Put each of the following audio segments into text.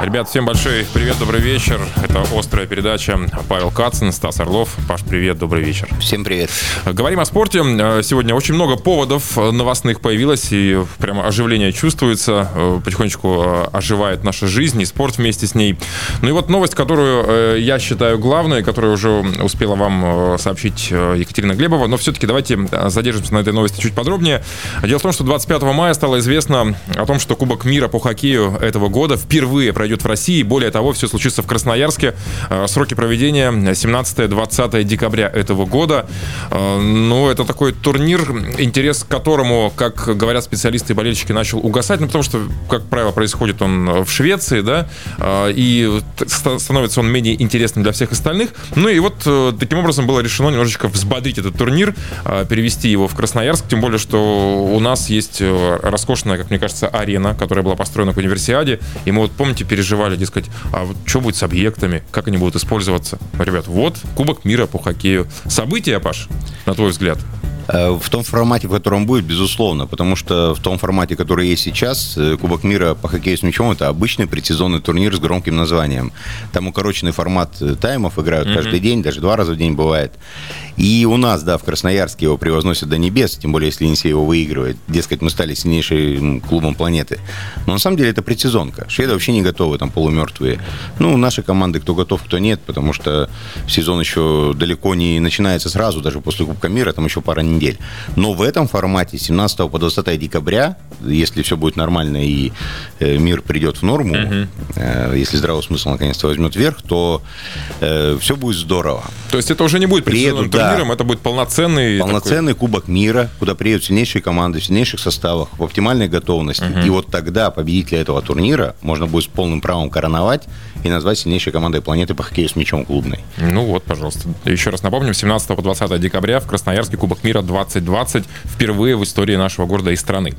Ребят, всем большой привет, добрый вечер. Это «Острая передача». Павел Кацин, Стас Орлов. Паш, привет, добрый вечер. Всем привет. Говорим о спорте. Сегодня очень много поводов новостных появилось, и прямо оживление чувствуется. Потихонечку оживает наша жизнь и спорт вместе с ней. Ну и вот новость, которую я считаю главной, которую уже успела вам сообщить Екатерина Глебова, но все-таки давайте задержимся на этой новости чуть подробнее. Дело в том, что 25 мая стало известно о том, что Кубок мира по хоккею этого года впервые пройдет пройдет в России. Более того, все случится в Красноярске. Э, сроки проведения 17-20 декабря этого года. Э, ну, это такой турнир, интерес к которому, как говорят специалисты и болельщики, начал угасать. Ну, потому что, как правило, происходит он в Швеции, да, э, и становится он менее интересным для всех остальных. Ну и вот таким образом было решено немножечко взбодрить этот турнир, перевести его в Красноярск, тем более, что у нас есть роскошная, как мне кажется, арена, которая была построена к универсиаде, и мы вот, помните, перед переживали, дескать, а вот что будет с объектами, как они будут использоваться. Ребят, вот Кубок мира по хоккею. События, Паш, на твой взгляд? Э, в том формате, в котором будет, безусловно, потому что в том формате, который есть сейчас, э, Кубок мира по хоккею с мячом это обычный предсезонный турнир с громким названием. Там укороченный формат э, таймов играют mm-hmm. каждый день, даже два раза в день бывает. И у нас, да, в Красноярске его превозносят до небес, тем более, если Енисей его выигрывает. Дескать, мы стали сильнейшим клубом планеты. Но на самом деле это предсезонка. Шведы вообще не готовы, там полумертвые. Ну, наши команды, кто готов, кто нет, потому что сезон еще далеко не начинается сразу, даже после Кубка мира, там еще пара недель. Но в этом формате 17 по 20 декабря, если все будет нормально и э, мир придет в норму, угу. если здравый смысл наконец-то возьмет верх, то э, все будет здорово. То есть это уже не будет приедут, турниром, да, это будет полноценный... Полноценный такой... Кубок мира, куда приедут сильнейшие команды в сильнейших составах, в оптимальной готовности. Угу. И вот тогда победителя этого турнира можно будет с полным правом короновать и назвать сильнейшей командой планеты по хоккею с мячом клубной. Ну вот, пожалуйста. Еще раз напомним, 17 по 20 декабря в Красноярске Кубок мира 2020 впервые в истории нашего города и страны.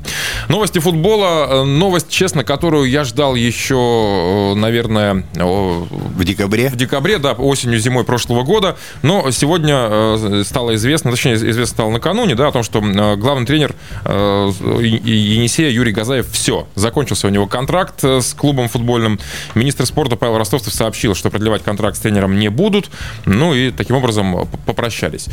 Новости футбола. Э, новость, честно, которую я ждал еще, э, наверное... В декабре? В декабре, да, осенью, зимой прошлого года. Но сегодня э, стало известно, точнее, известно стало накануне, да, о том, что главный тренер Енисея Юрий Газаев все. Закончился у него контракт с клубом футбольным. Министр спорта Павел Ростовцев сообщил, что продлевать контракт с тренером не будут. Ну и таким образом попрощались.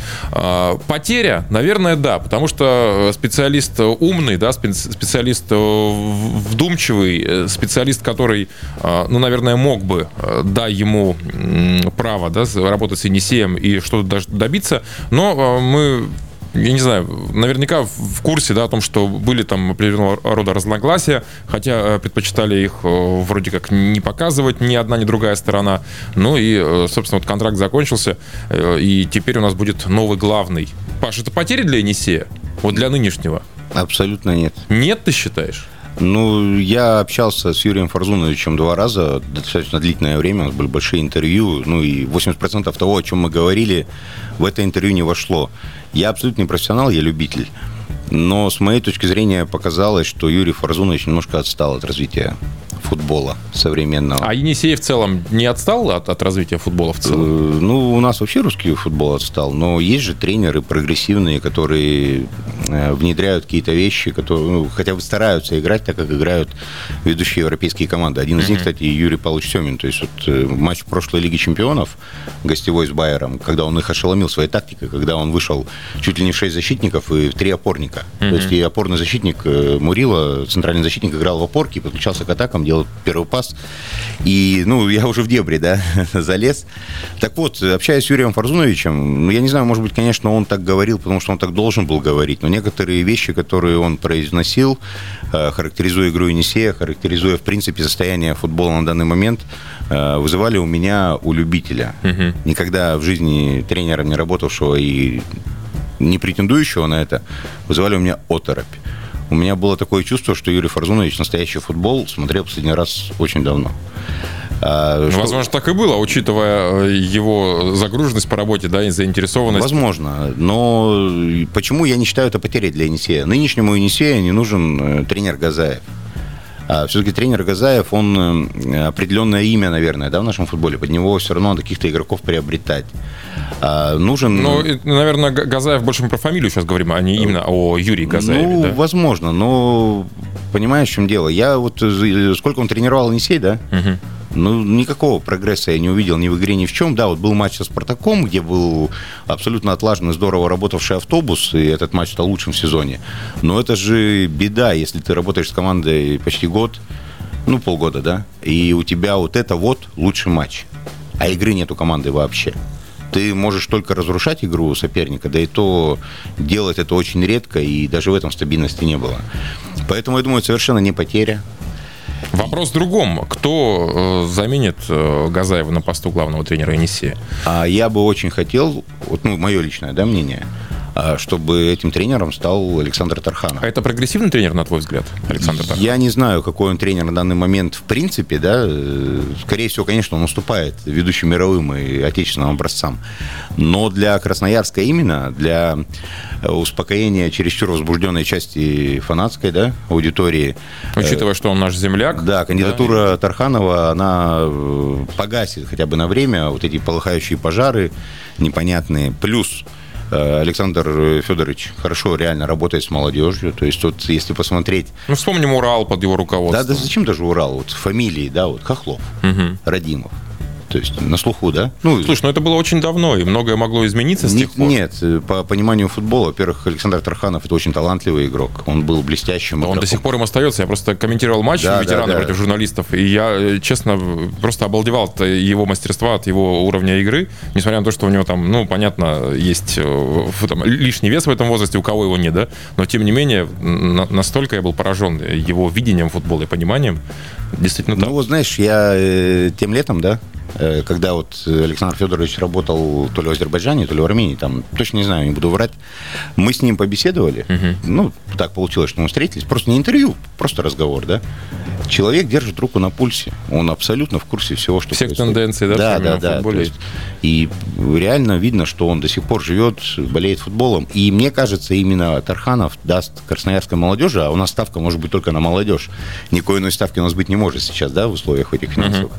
Потеря, наверное, да, потому что специалист умный, да, специалист вдумчивый, специалист, который, ну, наверное, мог бы, дай ему право, да, работать с Енисеем и что-то добиться, но мы я не знаю, наверняка в курсе, да, о том, что были там определенного рода разногласия, хотя э, предпочитали их э, вроде как не показывать ни одна, ни другая сторона. Ну и, э, собственно, вот контракт закончился, и теперь у нас будет новый главный. Паш, это потери для Енисея? Вот для нынешнего? Абсолютно нет. Нет, ты считаешь? Ну, я общался с Юрием Фарзуновичем два раза, достаточно длительное время, у нас были большие интервью, ну и 80% того, о чем мы говорили, в это интервью не вошло. Я абсолютно не профессионал, я любитель. Но с моей точки зрения показалось, что Юрий Фарзунович немножко отстал от развития футбола современного. А Енисей в целом не отстал от, от развития футбола в целом? Э, ну, у нас вообще русский футбол отстал, но есть же тренеры прогрессивные, которые э, внедряют какие-то вещи, которые, ну, хотя бы стараются играть так, как играют ведущие европейские команды. Один из них, кстати, Юрий Павлович Семин. То есть вот э, матч прошлой Лиги Чемпионов, гостевой с Байером, когда он их ошеломил своей тактикой, когда он вышел чуть ли не в шесть защитников и в три опорника. Mm-hmm. То есть и опорный защитник Мурила, центральный защитник играл в опорке, подключался к атакам, делал первый пас. И, ну, я уже в дебри, да, залез. Так вот, общаясь с Юрием Фарзуновичем, ну, я не знаю, может быть, конечно, он так говорил, потому что он так должен был говорить, но некоторые вещи, которые он произносил, э, характеризуя игру Енисея, характеризуя, в принципе, состояние футбола на данный момент, э, вызывали у меня у любителя. Угу. Никогда в жизни тренером не работавшего и не претендующего на это, вызывали у меня оторопь. У меня было такое чувство, что Юрий Фарзунович настоящий футбол смотрел последний раз очень давно. А, ну, что... Возможно, так и было, учитывая э, его загруженность по работе, да, и заинтересованность. Возможно, но почему я не считаю это потерей для Енисея? Нынешнему Енисея не нужен э, тренер Газаев. А все-таки тренер Газаев, он э, определенное имя, наверное, да, в нашем футболе. Под него все равно надо каких-то игроков приобретать. А, нужен... Ну, наверное, Газаев больше мы про фамилию сейчас говорим, а не именно о Юрии Газаеве. Ну, да? возможно, но понимаешь, в чем дело. Я вот э, сколько он тренировал Енисей, да? Угу. Ну, никакого прогресса я не увидел ни в игре, ни в чем. Да, вот был матч со «Спартаком», где был абсолютно отлаженный, здорово работавший автобус, и этот матч стал лучшим в сезоне. Но это же беда, если ты работаешь с командой почти год, ну, полгода, да, и у тебя вот это вот лучший матч, а игры нету команды вообще ты можешь только разрушать игру соперника, да и то делать это очень редко, и даже в этом стабильности не было. Поэтому, я думаю, совершенно не потеря. Вопрос в другом. Кто э, заменит э, Газаева на посту главного тренера Енисея? А я бы очень хотел, вот, ну, мое личное да, мнение, чтобы этим тренером стал Александр Тарханов. А это прогрессивный тренер, на твой взгляд, Александр Тарханов? Я не знаю, какой он тренер на данный момент в принципе, да. Скорее всего, конечно, он уступает ведущим мировым и отечественным образцам. Но для Красноярска именно, для успокоения чересчур возбужденной части фанатской да, аудитории. Учитывая, что он наш земляк. Да, кандидатура да, Тарханова, она э, погасит хотя бы на время вот эти полыхающие пожары непонятные. Плюс Э, Александр Федорович хорошо реально работает с молодежью. То есть вот если посмотреть... Ну, вспомним Урал под его руководством. Да, да зачем даже Урал? Вот фамилии, да, вот Хохлов, угу. Радимов. То есть на слуху, да? Ну, Слушай, ну это было очень давно, и многое могло измениться с не, тех пор. Нет, э, по пониманию футбола, во-первых, Александр Тарханов это очень талантливый игрок. Он был блестящим. Он до сих пор им остается. Я просто комментировал матч да, ветерана да, да. против журналистов, и я, э, честно, просто обалдевал от его мастерства, от его уровня игры, несмотря на то, что у него там, ну, понятно, есть э, там, лишний вес в этом возрасте, у кого его нет, да, но тем не менее, настолько я был поражен его видением футбола и пониманием. Действительно так. Ну, вот знаешь, я э, тем летом, да, Э, когда вот Александр Федорович работал то ли в Азербайджане, то ли в Армении, там, точно не знаю, не буду врать, мы с ним побеседовали, угу. ну, так получилось, что мы встретились, просто не интервью, просто разговор, да. Человек держит руку на пульсе, он абсолютно в курсе всего, что Всех происходит. тенденций, да, да, да, да. Футболе. Есть, и реально видно, что он до сих пор живет, болеет футболом. И мне кажется, именно Тарханов даст красноярской молодежи, а у нас ставка может быть только на молодежь. Никакой иной ставки у нас быть не может сейчас, да, в условиях этих финансовых.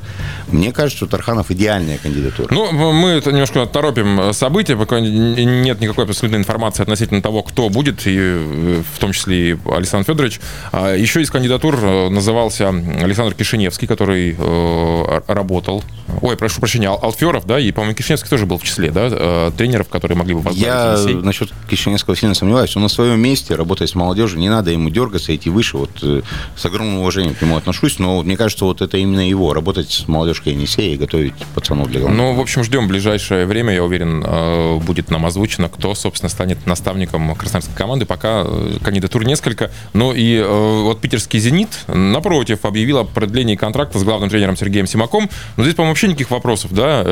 Угу. Мне кажется, что Тарханов идеальная кандидатура. Ну, мы это немножко торопим события, пока нет никакой абсолютной информации относительно того, кто будет, и в том числе и Александр Федорович. А еще из кандидатур э, назывался Александр Кишиневский, который э, работал. Ой, прошу прощения, Алферов, да, и, по-моему, Кишиневский тоже был в числе, да, э, тренеров, которые могли бы возглавить Я Енисей. насчет Кишиневского сильно сомневаюсь. Он на своем месте, работает с молодежью, не надо ему дергаться, идти выше. Вот с огромным уважением к нему отношусь, но мне кажется, вот это именно его, работать с молодежкой Енисея и готовить пацанов для главного. Ну, в общем, ждем ближайшее время, я уверен, э, будет нам озвучено, кто, собственно, станет наставником красноярской команды. Пока э, кандидатур несколько. Ну и э, вот питерский «Зенит», напротив, объявил о продлении контракта с главным тренером Сергеем Симаком. Но здесь, по-моему, вообще никаких вопросов, да?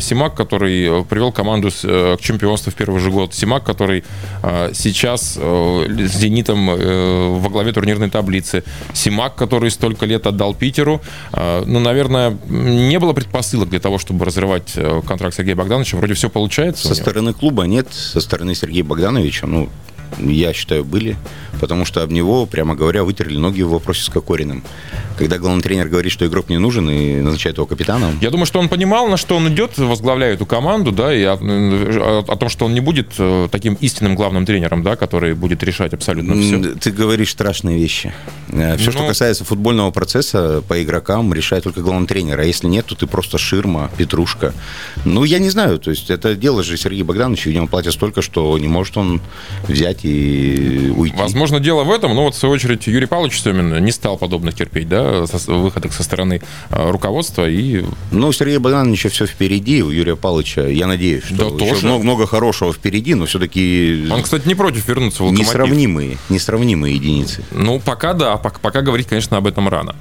Симак, который привел команду к чемпионству в первый же год. Симак, который сейчас с «Зенитом» во главе турнирной таблицы. Симак, который столько лет отдал Питеру. Ну, наверное, не было предпосылок для того, чтобы разрывать э, контракт с Сергеем Богдановичем? Вроде все получается. Со стороны клуба нет, со стороны Сергея Богдановича, ну, я считаю, были, потому что об него, прямо говоря, вытерли ноги в вопросе с Кокориным. Когда главный тренер говорит, что игрок не нужен и назначает его капитаном. Я думаю, что он понимал, на что он идет, возглавляя эту команду, да, и о, о, о том, что он не будет э, таким истинным главным тренером, да, который будет решать абсолютно все. Ты говоришь страшные вещи. Э, все, Но... что ну, касается футбольного процесса по игрокам, решает только главный тренер. А если нет, то ты просто ширма, петрушка. Ну, я не знаю. То есть это дело же Сергей Богданович, видимо, платят столько, что не может он взять и уйти. Возможно, дело в этом, но вот в свою очередь Юрий Павлович Семин не стал подобных терпеть, да, выходок со стороны э, руководства и... Ну, у Сергея Богдановича все впереди, у Юрия Павловича, я надеюсь, что да, тоже. Много, много хорошего впереди, но все-таки... Он, кстати, не против вернуться в Локомотив. Несравнимые, несравнимые единицы. Ну, пока да, пока, пока говорить, конечно, об этом рано.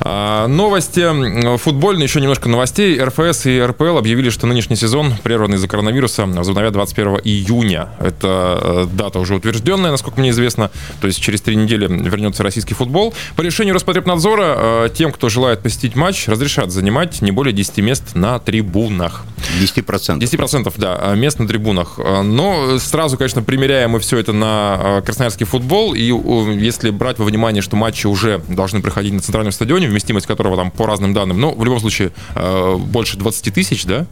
А, новости футбольные, еще немножко новостей. РФС и РПЛ объявили, что нынешний сезон, прерванный из-за коронавируса, возобновят 21 июня. Это э, дата уже утвержденная, насколько мне известно. То есть через три недели вернется российский футбол. По решению Роспотребнадзора э, тем, кто желает посетить матч, разрешат занимать не более 10 мест на трибунах. 10%? 10%, да, э, мест на трибунах. Э, но сразу, конечно, примеряем мы все это на красноярский футбол. И если брать во внимание, что матчи уже должны проходить на центральном стадионе, вместимость которого там по разным данным, ну, в любом случае, больше 20 тысяч, да,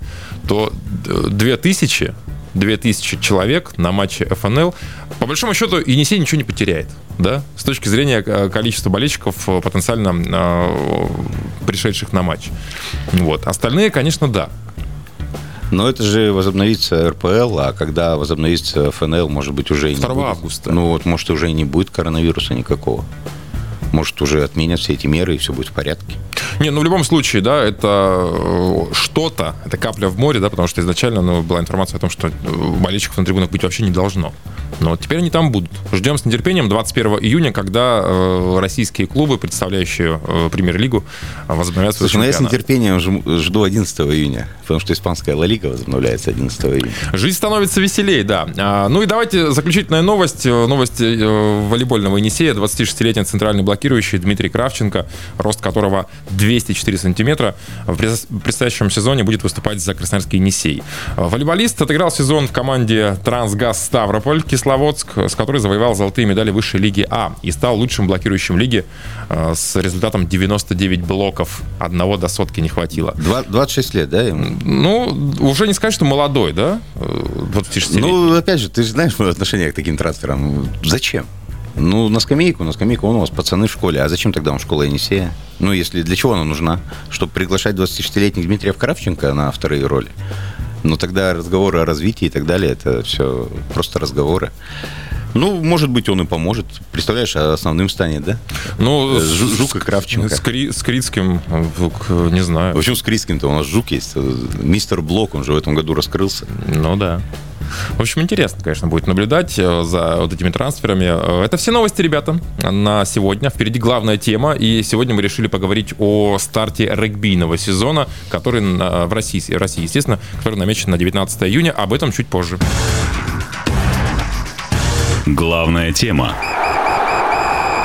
то 2 тысячи 2000 человек на матче ФНЛ. По большому счету, Енисей ничего не потеряет, да, с точки зрения количества болельщиков, потенциально э, пришедших на матч. Вот. Остальные, конечно, да. Но это же возобновится РПЛ, а когда возобновится ФНЛ, может быть, уже 2 и не будет. августа. Ну вот, может, уже и не будет коронавируса никакого. Может, уже отменят все эти меры, и все будет в порядке. Не, ну в любом случае, да, это э, что-то, это капля в море, да, потому что изначально ну, была информация о том, что э, болельщиков на трибунах быть вообще не должно. Но теперь они там будут. Ждем с нетерпением 21 июня, когда э, российские клубы, представляющие э, премьер-лигу, возобновят свой Слушай, ну я с нетерпением жду 11 июня, потому что испанская Ла Лига возобновляется 11 июня. Жизнь становится веселее, да. А, ну и давайте заключительная новость. Новость волейбольного Енисея. 26-летний центральный блокирующий Дмитрий Кравченко, рост которого 204 сантиметра, в предстоящем сезоне будет выступать за Красноярский Енисей. Волейболист отыграл сезон в команде «Трансгаз Ставрополь» Кисловодск, с которой завоевал золотые медали высшей лиги А и стал лучшим блокирующим лиги э, с результатом 99 блоков. Одного до сотки не хватило. 26 лет, да? Ему? Ну, уже не сказать, что молодой, да? 26 лет. Ну, опять же, ты же знаешь мое отношение к таким трансферам. Зачем? Ну, на скамейку, на скамейку, он у вас пацаны в школе. А зачем тогда он школа Енисея? Ну, если для чего она нужна? Чтобы приглашать 26-летних Дмитрия Кравченко на вторые роли? Ну, тогда разговоры о развитии и так далее, это все просто разговоры. Ну, может быть, он и поможет. Представляешь, основным станет, да? Ну, э, Жук и Кравченко. С, Кри, с Крицким, не знаю. В общем, с Крицким-то у нас Жук есть. Мистер Блок, он же в этом году раскрылся. Ну, да. В общем, интересно, конечно, будет наблюдать э, за вот этими трансферами. Э, это все новости, ребята, на сегодня. Впереди главная тема. И сегодня мы решили поговорить о старте регбийного сезона, который в России, в России, естественно, который намечен на 19 июня. Об этом чуть позже. Главная тема.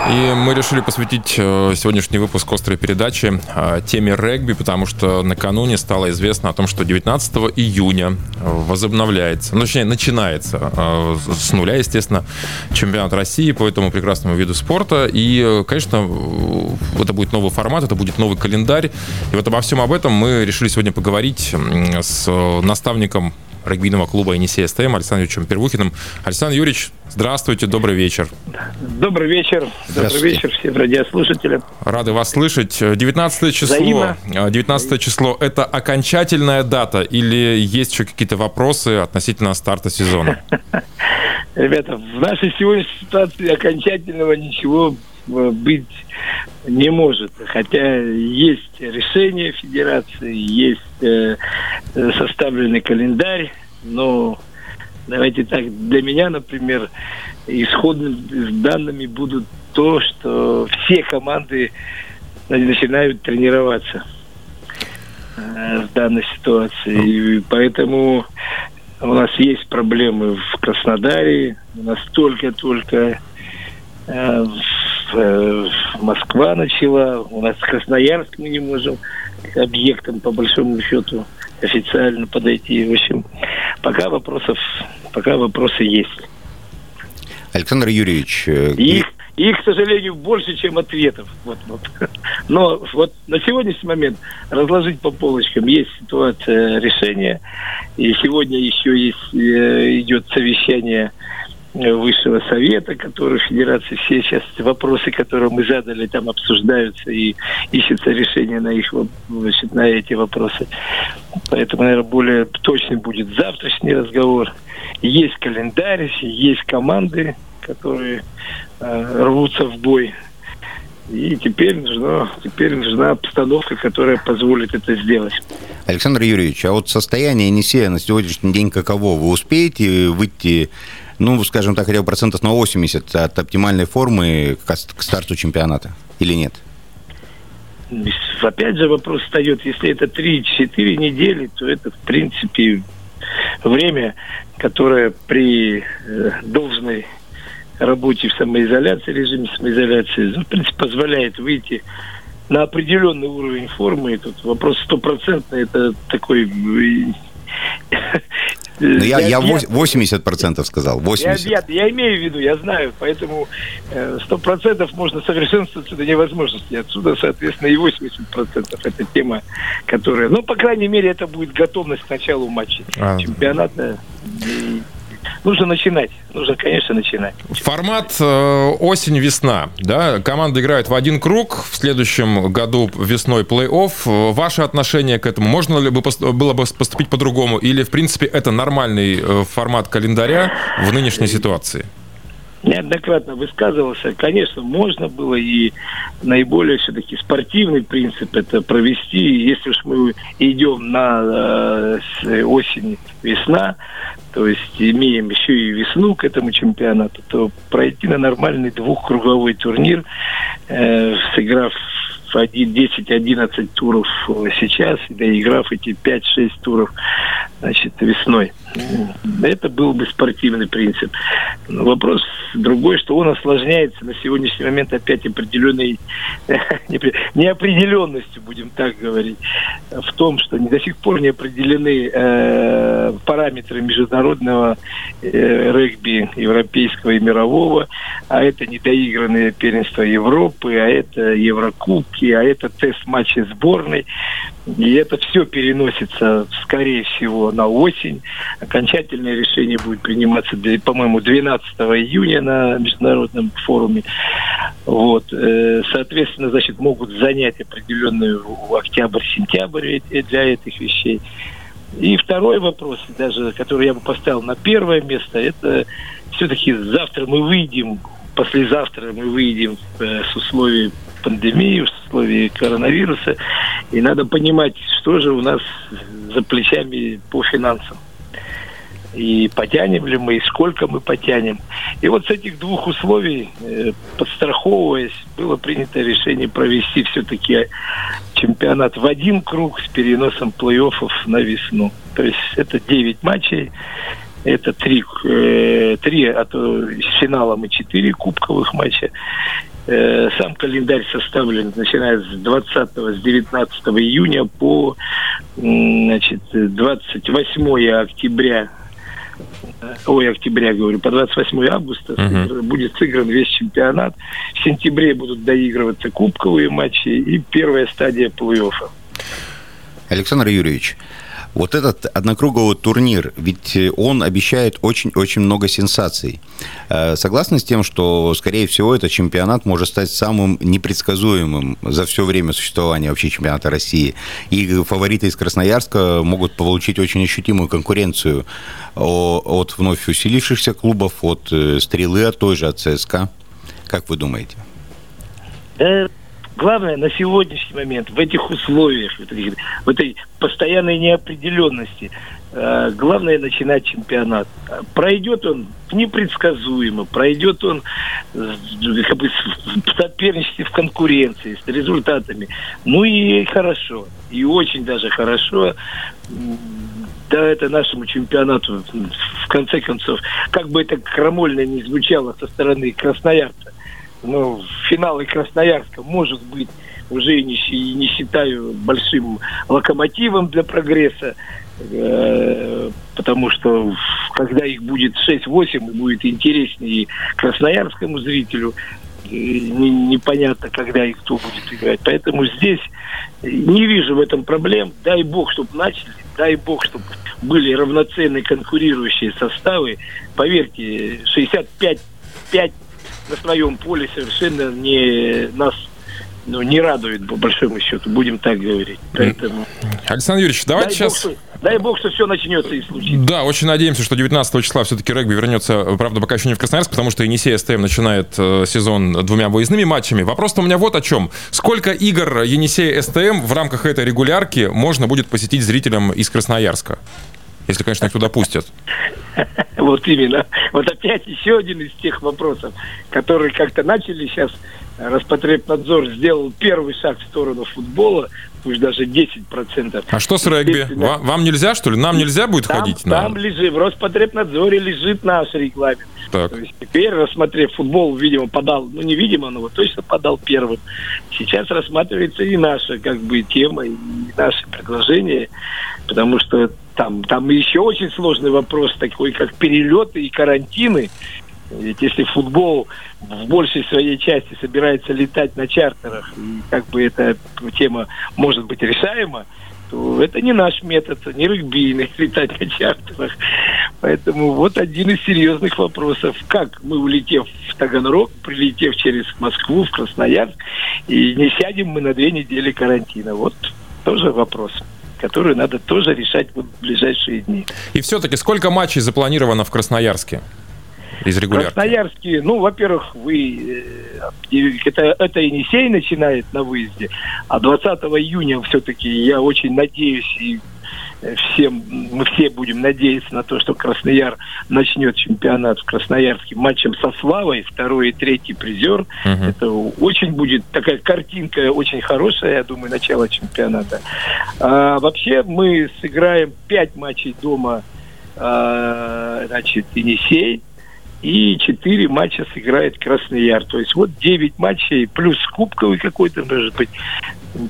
И мы решили посвятить э, сегодняшний выпуск острой передачи э, теме регби, потому что накануне стало известно о том, что 19 июня возобновляется, ну, точнее, начинается э, с нуля, естественно, чемпионат России по этому прекрасному виду спорта. И, конечно, это будет новый формат, это будет новый календарь. И вот обо всем об этом мы решили сегодня поговорить с наставником регбийного клуба «Енисей СТМ» Александром Юрьевичем Первухиным. Александр Юрьевич, здравствуйте, добрый вечер. Добрый вечер. Добрый вечер всем радиослушателям. Рады вас слышать. 19 число. Взаимно. 19 число – это окончательная дата или есть еще какие-то вопросы относительно старта сезона? Ребята, в нашей сегодняшней ситуации окончательного ничего быть не может. Хотя есть решение Федерации, есть э, составленный календарь, но давайте так, для меня, например, исходными данными будут то, что все команды начинают тренироваться э, в данной ситуации. И поэтому у нас есть проблемы в Краснодаре, у нас только-только э, Э, Москва начала, у нас Красноярск мы не можем к объектам, по большому счету, официально подойти. В общем, пока вопросов, пока вопросы есть. Александр Юрьевич. Э, их, их, к сожалению, больше, чем ответов. Вот, вот. Но вот на сегодняшний момент разложить по полочкам есть ситуация решения. И сегодня еще есть, э, идет совещание Высшего Совета, который в Федерации все сейчас вопросы, которые мы задали, там обсуждаются и ищется решение на их значит, на эти вопросы. Поэтому, наверное, более точный будет завтрашний разговор. Есть календарь, есть команды, которые э, рвутся в бой. И теперь нужна, теперь нужна обстановка, которая позволит это сделать. Александр Юрьевич, а вот состояние Енисея на сегодняшний день каково? Вы успеете выйти ну, скажем так, хотя бы процентов на 80 от оптимальной формы к старту чемпионата или нет? Опять же вопрос встает, если это 3-4 недели, то это, в принципе, время, которое при э, должной работе в самоизоляции, режиме самоизоляции, в принципе, позволяет выйти на определенный уровень формы. И тут вопрос стопроцентный, это такой ну, я, я 80% сказал, 80%. Я, я, я имею в виду, я знаю, поэтому 100% э, можно совершенствоваться до невозможности. Отсюда, соответственно, и 80% это тема, которая... Ну, по крайней мере, это будет готовность к началу матча а. чемпионата. Нужно начинать. Нужно, конечно, начинать. Формат э, осень-весна. Да? Команда играет в один круг. В следующем году весной плей-офф. Ваше отношение к этому? Можно ли бы было бы поступить по-другому? Или, в принципе, это нормальный э, формат календаря в нынешней ситуации? Неоднократно высказывался. Конечно, можно было и наиболее все-таки спортивный принцип это провести. Если уж мы идем на э, осень, весна, то есть имеем еще и весну к этому чемпионату, то пройти на нормальный двухкруговой турнир, э, сыграв 10-11 туров сейчас, доиграв эти 5-6 туров значит, весной. Это был бы спортивный принцип. Вопрос другой, что он осложняется на сегодняшний момент опять определенной неопределенностью, будем так говорить, в том, что до сих пор не определены э, параметры международного э, регби европейского и мирового, а это недоигранные первенства Европы, а это Еврокубки, а это тест-матчи сборной. И это все переносится, скорее всего, на осень. Окончательное решение будет приниматься, по-моему, 12 июня на международном форуме. Вот. Э, соответственно, значит, могут занять определенную октябрь-сентябрь для этих вещей. И второй вопрос, даже который я бы поставил на первое место, это все-таки завтра мы выйдем, послезавтра мы выйдем э, с условий пандемии, в условии коронавируса. И надо понимать, что же у нас за плечами по финансам. И потянем ли мы, и сколько мы потянем. И вот с этих двух условий, э, подстраховываясь, было принято решение провести все-таки чемпионат в один круг с переносом плей-оффов на весну. То есть это 9 матчей, это три, э, три а то с финалом и четыре кубковых матча. Э, сам календарь составлен, начиная с 20 с 19 июня по значит, 28 октября ой, октября, говорю, по 28 августа uh-huh. будет сыгран весь чемпионат. В сентябре будут доигрываться кубковые матчи и первая стадия плей-оффа. Александр Юрьевич, вот этот однокруговый турнир, ведь он обещает очень-очень много сенсаций. Э, согласны с тем, что, скорее всего, этот чемпионат может стать самым непредсказуемым за все время существования вообще чемпионата России. И фавориты из Красноярска могут получить очень ощутимую конкуренцию от вновь усилившихся клубов, от э, «Стрелы», от той же, от ЦСКА. Как вы думаете? Главное на сегодняшний момент, в этих условиях, в этой постоянной неопределенности, э, главное начинать чемпионат. Пройдет он непредсказуемо, пройдет он как бы, в соперничестве, в конкуренции с результатами. Ну и хорошо, и очень даже хорошо. Да, это нашему чемпионату, в конце концов, как бы это крамольно не звучало со стороны красноярца, ну, финалы Красноярска, может быть, уже не, не считаю большим локомотивом для прогресса, э, потому что когда их будет 6-8, будет интереснее красноярскому зрителю, не, непонятно, когда и кто будет играть. Поэтому здесь не вижу в этом проблем. Дай бог, чтобы начали, дай бог, чтобы были равноценные конкурирующие составы. Поверьте, 65 5 на своем поле совершенно не нас ну, не радует, по большому счету, будем так говорить. Поэтому... Александр Юрьевич, давайте дай сейчас... Бог, что, дай бог, что все начнется и случится. Да, очень надеемся, что 19 числа все-таки регби вернется, правда, пока еще не в Красноярск, потому что Енисей СТМ начинает э, сезон двумя выездными матчами. Вопрос у меня вот о чем. Сколько игр Енисей СТМ в рамках этой регулярки можно будет посетить зрителям из Красноярска? Если, конечно, их туда пустят. Вот именно. Вот опять еще один из тех вопросов, которые как-то начали сейчас. Роспотребнадзор сделал первый шаг в сторону футбола, пусть даже 10%. А что с регби? Вам, вам нельзя, что ли? Нам нельзя будет там, ходить? Там на... лежит, в Роспотребнадзоре лежит наш регламент. Так. То есть теперь, рассмотрев футбол, видимо, подал, ну, не видимо, но вот точно подал первым. Сейчас рассматривается и наша, как бы, тема, и наши предложения, потому что там, там еще очень сложный вопрос такой, как перелеты и карантины. Ведь если футбол в большей своей части собирается летать на чартерах, и как бы эта тема может быть решаема, то это не наш метод, не регбийный, летать на чартерах. Поэтому вот один из серьезных вопросов. Как мы, улетев в Таганрог, прилетев через Москву, в Красноярск, и не сядем мы на две недели карантина? Вот тоже вопрос который надо тоже решать в ближайшие дни. И все-таки сколько матчей запланировано в Красноярске? из регулярки? Красноярске, ну, во-первых, вы э, это, это Енисей начинает на выезде, а 20 июня все-таки я очень надеюсь и всем, мы все будем надеяться на то, что Краснояр начнет чемпионат в Красноярске матчем со Славой, второй и третий призер. Угу. Это очень будет такая картинка очень хорошая, я думаю, начало чемпионата. А, вообще мы сыграем пять матчей дома, а, значит, Енисей, и четыре матча сыграет Красный Яр. То есть вот 9 матчей, плюс кубковый какой-то, может быть,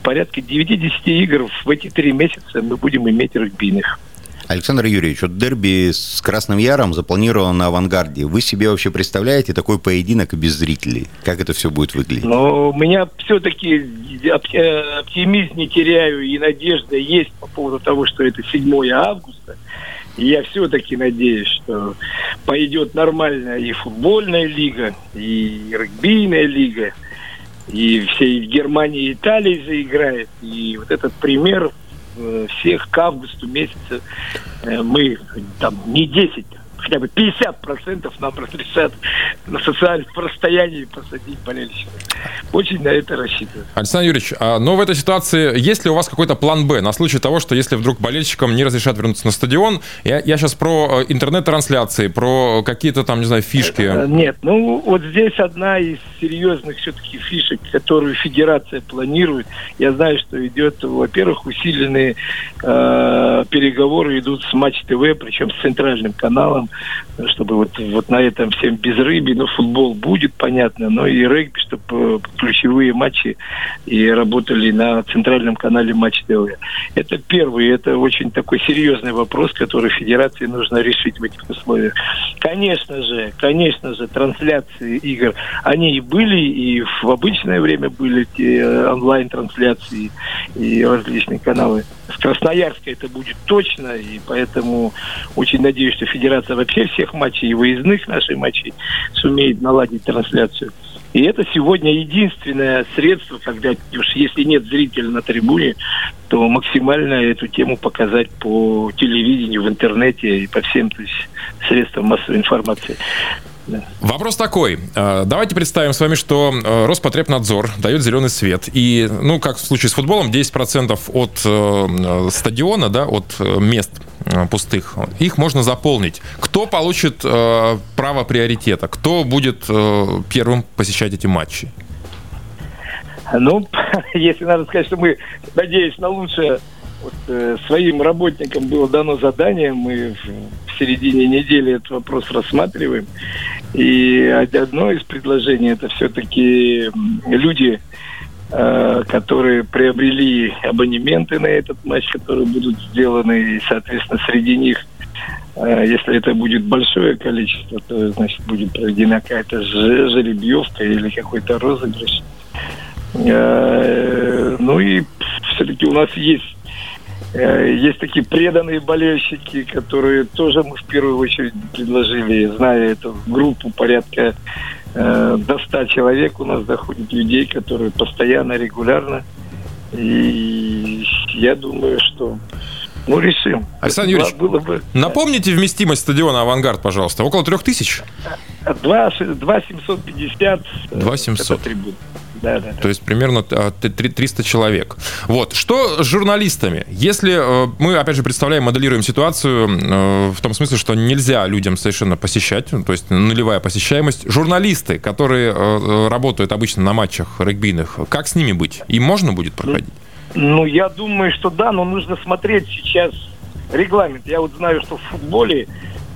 порядка 9-10 игр в эти три месяца мы будем иметь регбийных. Александр Юрьевич, вот дерби с Красным Яром запланировано на авангарде. Вы себе вообще представляете такой поединок без зрителей? Как это все будет выглядеть? Но у меня все-таки э, оптимизм не теряю и надежда есть по поводу того, что это 7 августа. Я все-таки надеюсь, что пойдет нормальная и футбольная лига, и регбийная лига, и все в Германии и Италии заиграет. И вот этот пример э, всех к августу месяца э, мы там не 10, хотя бы 50% нам разрешат на социальном расстоянии посадить болельщиков. Очень на это рассчитываю. Александр Юрьевич, а, но в этой ситуации есть ли у вас какой-то план «Б» на случай того, что если вдруг болельщикам не разрешат вернуться на стадион? Я, я сейчас про э, интернет-трансляции, про какие-то там, не знаю, фишки. Э, нет, ну вот здесь одна из серьезных все-таки фишек, которую федерация планирует. Я знаю, что идет, во-первых, усиленные э, переговоры идут с Матч ТВ, причем с центральным каналом, чтобы вот, вот на этом всем безрыбье, ну, футбол будет, понятно, но и регби, чтобы ключевые матчи и работали на центральном канале Матч ТВ. Это первый, это очень такой серьезный вопрос, который Федерации нужно решить в этих условиях. Конечно же, конечно же, трансляции игр, они и были, и в обычное время были те э, онлайн-трансляции и различные каналы. С Красноярска это будет точно, и поэтому очень надеюсь, что Федерация вообще всех матчей и выездных наших матчей сумеет наладить трансляцию. И это сегодня единственное средство, когда уж если нет зрителя на трибуне, то максимально эту тему показать по телевидению, в интернете и по всем то есть, средствам массовой информации. Вопрос такой. Э, давайте представим с вами, что э, Роспотребнадзор дает зеленый свет. И, ну, как в случае с футболом, 10% от э, стадиона, да, от мест пустых, их можно заполнить. Кто получит право приоритета? Кто будет первым посещать эти матчи? Ну, если надо сказать, что мы, надеюсь на лучшее, вот, э, своим работникам было дано задание, мы в середине недели этот вопрос рассматриваем. И одно из предложений это все-таки люди, э, которые приобрели абонементы на этот матч, которые будут сделаны, и, соответственно, среди них э, если это будет большое количество, то, значит, будет проведена какая-то жеребьевка или какой-то розыгрыш. Э, ну и все-таки у нас есть есть такие преданные болельщики, которые тоже мы в первую очередь предложили, зная эту группу порядка э, до 100 человек у нас доходит людей, которые постоянно, регулярно. И я думаю, что ну, решим. Александр Юрьевич, было бы... напомните вместимость стадиона «Авангард», пожалуйста. Около трех тысяч? 2 750 2 700. Да, да, да. То есть примерно 300 а, человек. Вот. Что с журналистами? Если э, мы, опять же, представляем, моделируем ситуацию э, в том смысле, что нельзя людям совершенно посещать, то есть нулевая посещаемость. Журналисты, которые э, работают обычно на матчах регбийных, как с ними быть? Им можно будет проходить? Ну, ну я думаю, что да, но нужно смотреть сейчас регламент. Я вот знаю, что в футболе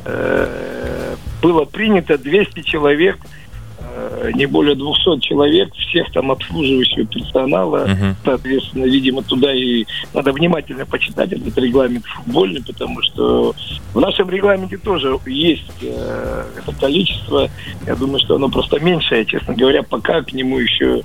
э, было принято 200 человек не более 200 человек, всех там обслуживающего персонала. Мгм. Соответственно, видимо, туда и надо внимательно почитать этот регламент футбольный, потому что в нашем регламенте тоже есть э, это количество. Я думаю, что оно просто меньшее, честно говоря, пока к нему еще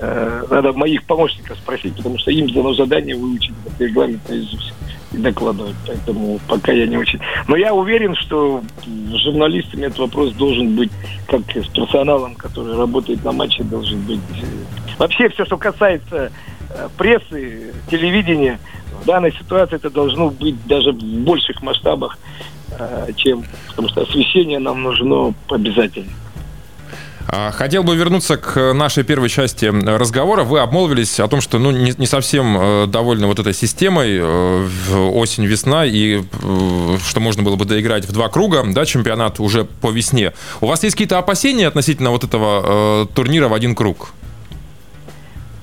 э, надо моих помощников спросить, потому что им дано задание выучить этот регламент наизусть докладывать. Поэтому пока я не очень. Но я уверен, что с журналистами этот вопрос должен быть, как с персоналом, который работает на матче, должен быть. э, Вообще все, что касается э, прессы, телевидения, в данной ситуации это должно быть даже в больших масштабах, э, чем потому что освещение нам нужно обязательно. А, Хотел бы вернуться к нашей первой части разговора. Вы обмолвились о том, что ну, не, не совсем э, довольны вот этой системой э, осень-весна, и э, что можно было бы доиграть в два круга, да, чемпионат уже по весне. У вас есть какие-то опасения относительно вот этого турнира в один круг?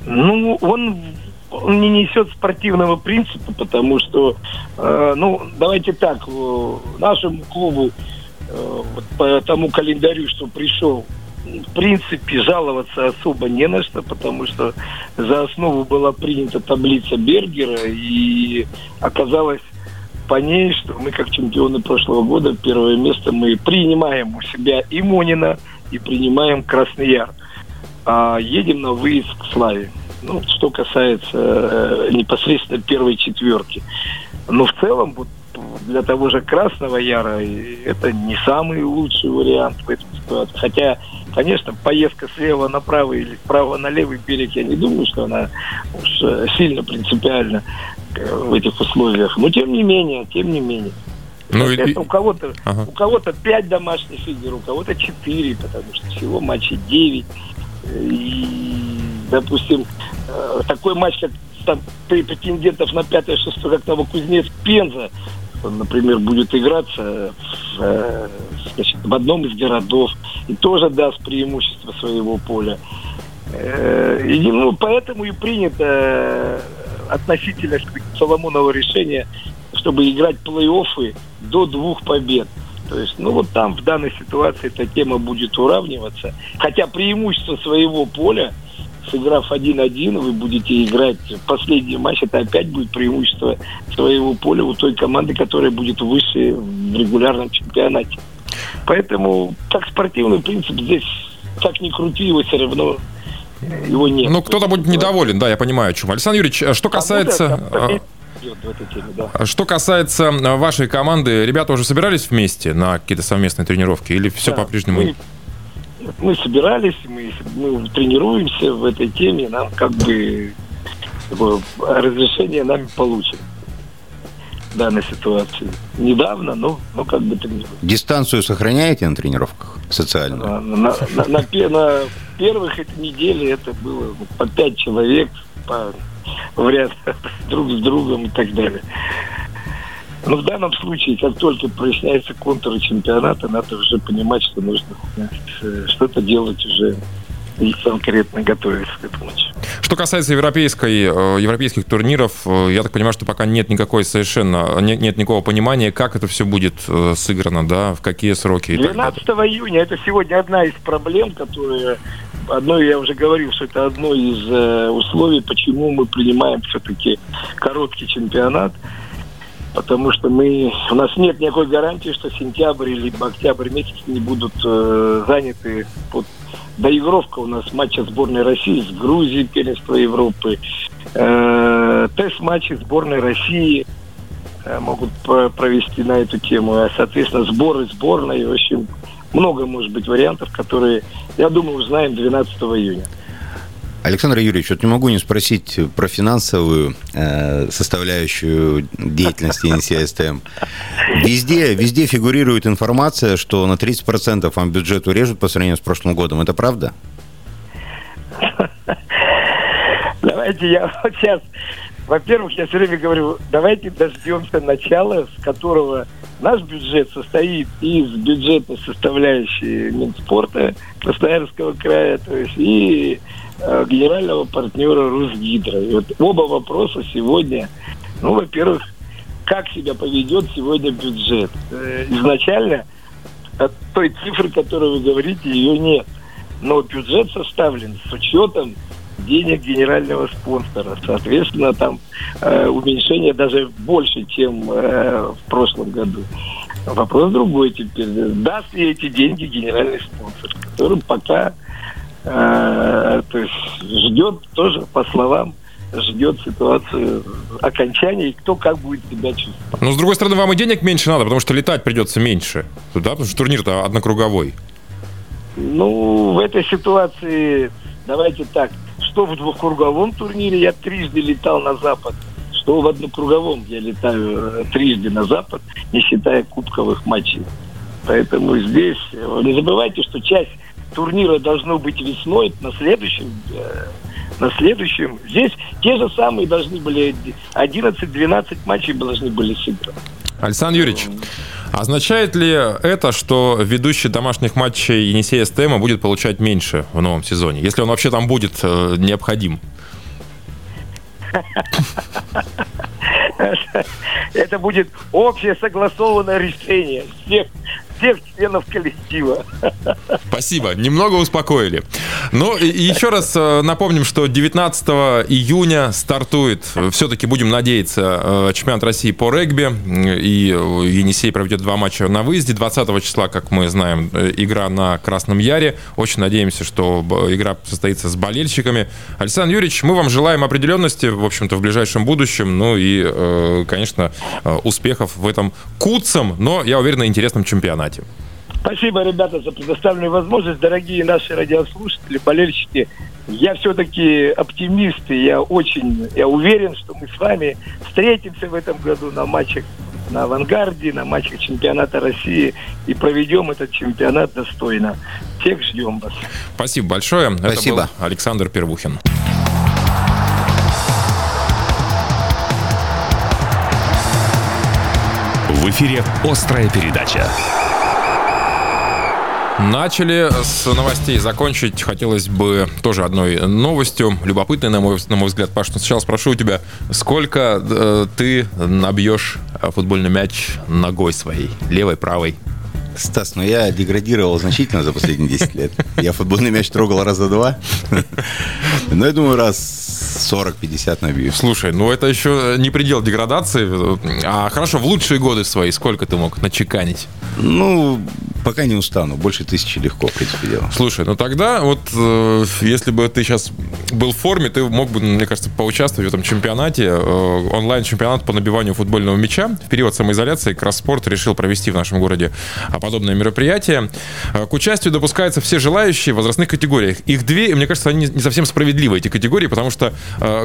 Ну, он, не несет спортивного принципа, потому что, э, ну, давайте так, э, нашему клубу э, по тому календарю, что пришел, в принципе, жаловаться особо не на что, потому что за основу была принята таблица Бергера, и оказалось по ней, что мы, как чемпионы прошлого года, первое место мы принимаем у себя и Монина, и принимаем Красный Яр а едем на выезд к Славе. Ну, что касается э, непосредственно первой четверки. Но в целом, вот для того же Красного Яра это не самый лучший вариант в этой ситуации. Хотя, конечно, поездка слева направо или справа на левый берег, я не думаю, что она уж э, сильно принципиальна э, в этих условиях. Но тем не менее, тем не менее. Ну, и- у кого-то Ага. у кого-то 5 домашних игр, у кого-то 4, потому что всего матчей 9. И, допустим, э, такой матч, как там при претендентов на 5-6, как Новокузнец Пенза, например, будет играться в, э, значит, в одном из городов и тоже даст преимущество своего поля. Э, И, ну, поэтому и принято э, относительно Соломонова решения, чтобы играть плей-оффы до двух побед. То есть, ну вот там в данной ситуации эта тема будет уравниваться. Хотя преимущество своего поля, сыграв 1-1, вы будете играть в последний матч, это опять будет преимущество своего поля у той команды, которая будет выше в регулярном чемпионате. Поэтому, как спортивный принцип, здесь, как ни крути, его все равно э, его нет. Ну, кто-то будет недоволен, да, я понимаю, о чем. Александр Юрьевич, а что касается... Теме, да. Что касается э, вашей команды, ребята уже собирались вместе на какие-то совместные тренировки или все Да, по-прежнему? Мы, мы собирались, мы, мы тренируемся в этой теме, нам как бы такое разрешение нами получено в данной ситуации. Недавно, но, но как бы тренируемся. Дистанцию сохраняете на тренировках социальную? На, на- на- на на первых неделе это было по пять человек по, в ряд друг с другом и так далее. Но в данном случае, как только проясняются контуры чемпионата, надо уже понимать, что нужно э, что-то делать уже и конкретно готовиться к этому матчу. Что касается европейской, э, европейских турниров, э, я так понимаю, что пока нет никакой совершенно, нет, нет никакого понимания, как это все будет сыграно, да, в какие сроки. и так далее. 12 июня это сегодня одна из проблем, которая одно я уже говорил, что это одно из э, условий, почему мы принимаем все-таки короткий чемпионат. Потому что мы у нас нет никакой гарантии, что сентябрь или октябрь месяц не будут э, заняты под доигровка у нас матча сборной России с Грузией, первенство Европы, э, тест-матчи сборной России э, могут про- провести на эту тему, а, соответственно, сборы сборной, в общем, много может быть вариантов, которые, я думаю, узнаем 12 июня. Александр Юрьевич, вот не могу не спросить про финансовую э, составляющую деятельности НССТМ. Везде, везде фигурирует информация, что на 30% вам бюджет урежут по сравнению с прошлым годом. Это правда? Давайте я вот сейчас, во-первых, я все время говорю, давайте дождемся начала, с которого наш бюджет состоит из бюджетной составляющей Минспорта Красноярского края, то есть и генерального партнера Русгидро. И вот оба вопроса сегодня, ну, во-первых, как себя поведет сегодня бюджет. Э, изначально от той цифры, которую вы говорите, ее нет. но бюджет составлен с учетом денег генерального спонсора. Соответственно, там э, уменьшение даже больше, чем э, в прошлом году. Вопрос другой теперь. Даст ли эти деньги генеральный спонсор, который пока э, то есть ждет тоже, по словам, ждет ситуацию окончания и кто как будет себя чувствовать. Но, с другой стороны, вам и денег меньше надо, потому что летать придется меньше. Да, потому что турнир-то однокруговой. Ну, в этой ситуации, давайте так, что в двухкруговом турнире я трижды летал на Запад, что в однокруговом я летаю э, трижды на Запад, не считая кубковых матчей. Поэтому здесь э, не забывайте, что часть турнира должно быть весной на следующем э, на следующем. Здесь те же самые должны были 11-12 матчей должны были сыграть. Александр Юрьевич, означает ли это, что ведущий домашних матчей Енисея СТМ будет получать меньше в новом сезоне, если он вообще там будет э, необходим? Это будет общее согласованное решение всех всех членов коллектива. Спасибо, немного успокоили. Ну, и еще раз э, напомним, что 19 июня стартует, все-таки будем надеяться, э, чемпионат России по регби, и Енисей проведет два матча на выезде. 20 числа, как мы знаем, э, игра на Красном Яре. Очень надеемся, что игра состоится с болельщиками. Александр Юрьевич, мы вам желаем определенности, в общем-то, в ближайшем будущем, ну и, конечно, успехов в этом куцом, но, я уверен, интересном чемпионате. Спасибо, ребята, за предоставленную возможность. Дорогие наши радиослушатели, болельщики, я все-таки оптимист, и я очень, я уверен, что мы с вами встретимся в этом году на матчах на «Авангарде», на матчах чемпионата России и проведем этот чемпионат достойно. Всех ждем вас. Спасибо большое. Спасибо. Это был Александр Первухин. В эфире «Острая передача». Начали с новостей. Закончить хотелось бы тоже одной новостью. Любопытной, на мой, на мой взгляд, Паш. Но сначала спрошу у тебя, сколько э, ты набьешь футбольный мяч ногой своей? Левой, правой? Стас, ну я деградировал значительно за последние 10 лет. Я футбольный мяч трогал раза два. Но я думаю, раз 40-50 набью. Слушай, ну это еще не предел деградации. А хорошо, в лучшие годы свои сколько ты мог начеканить? Ну, пока не устану. Больше тысячи легко, в принципе, дело. Слушай, ну тогда вот э, если бы ты сейчас был в форме, ты мог бы, мне кажется, поучаствовать в этом чемпионате. Э, онлайн-чемпионат по набиванию футбольного мяча. В период самоизоляции Кросспорт решил провести в нашем городе подобное мероприятие. Э, к участию допускаются все желающие в возрастных категориях. Их две, и мне кажется, они не совсем справедливы, эти категории, потому что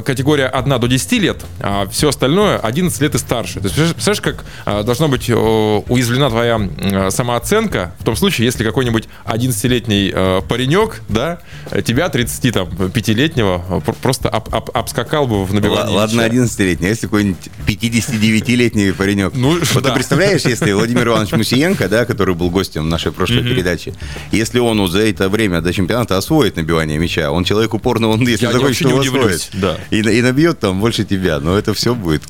категория 1 до 10 лет, а все остальное 11 лет и старше. То есть, представляешь, как э, должна быть э, уязвлена твоя э, самооценка в том случае, если какой-нибудь 11-летний э, паренек, да, тебя 35-летнего э, просто об, об, обскакал бы в набивании Ладно, 11-летний, а если какой-нибудь 59-летний паренек? Ну, вот да. ты представляешь, если Владимир Иванович Мусиенко, да, который был гостем нашей прошлой mm-hmm. передачи, если он за это время до чемпионата освоит набивание мяча, он человек упорно, он если Я захочет, его освоит. Да. И, и набьет там больше тебя, но это все будет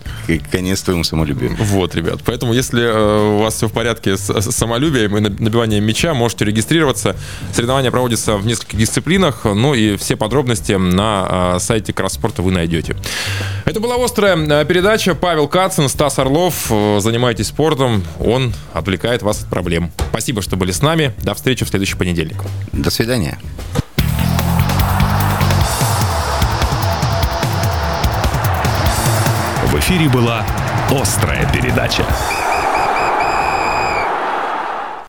конец твоему самолюбию. Вот, ребят, поэтому если э, у вас все в порядке с, с самолюбием и набиванием мяча, можете регистрироваться. Соревнования проводятся в нескольких дисциплинах, ну и все подробности на э, сайте Кросспорта вы найдете. Это была острая э, передача. Павел Кацин, Стас Орлов. Занимайтесь спортом, он отвлекает вас от проблем. Спасибо, что были с нами. До встречи в следующий понедельник. До свидания. В эфире была «Острая передача».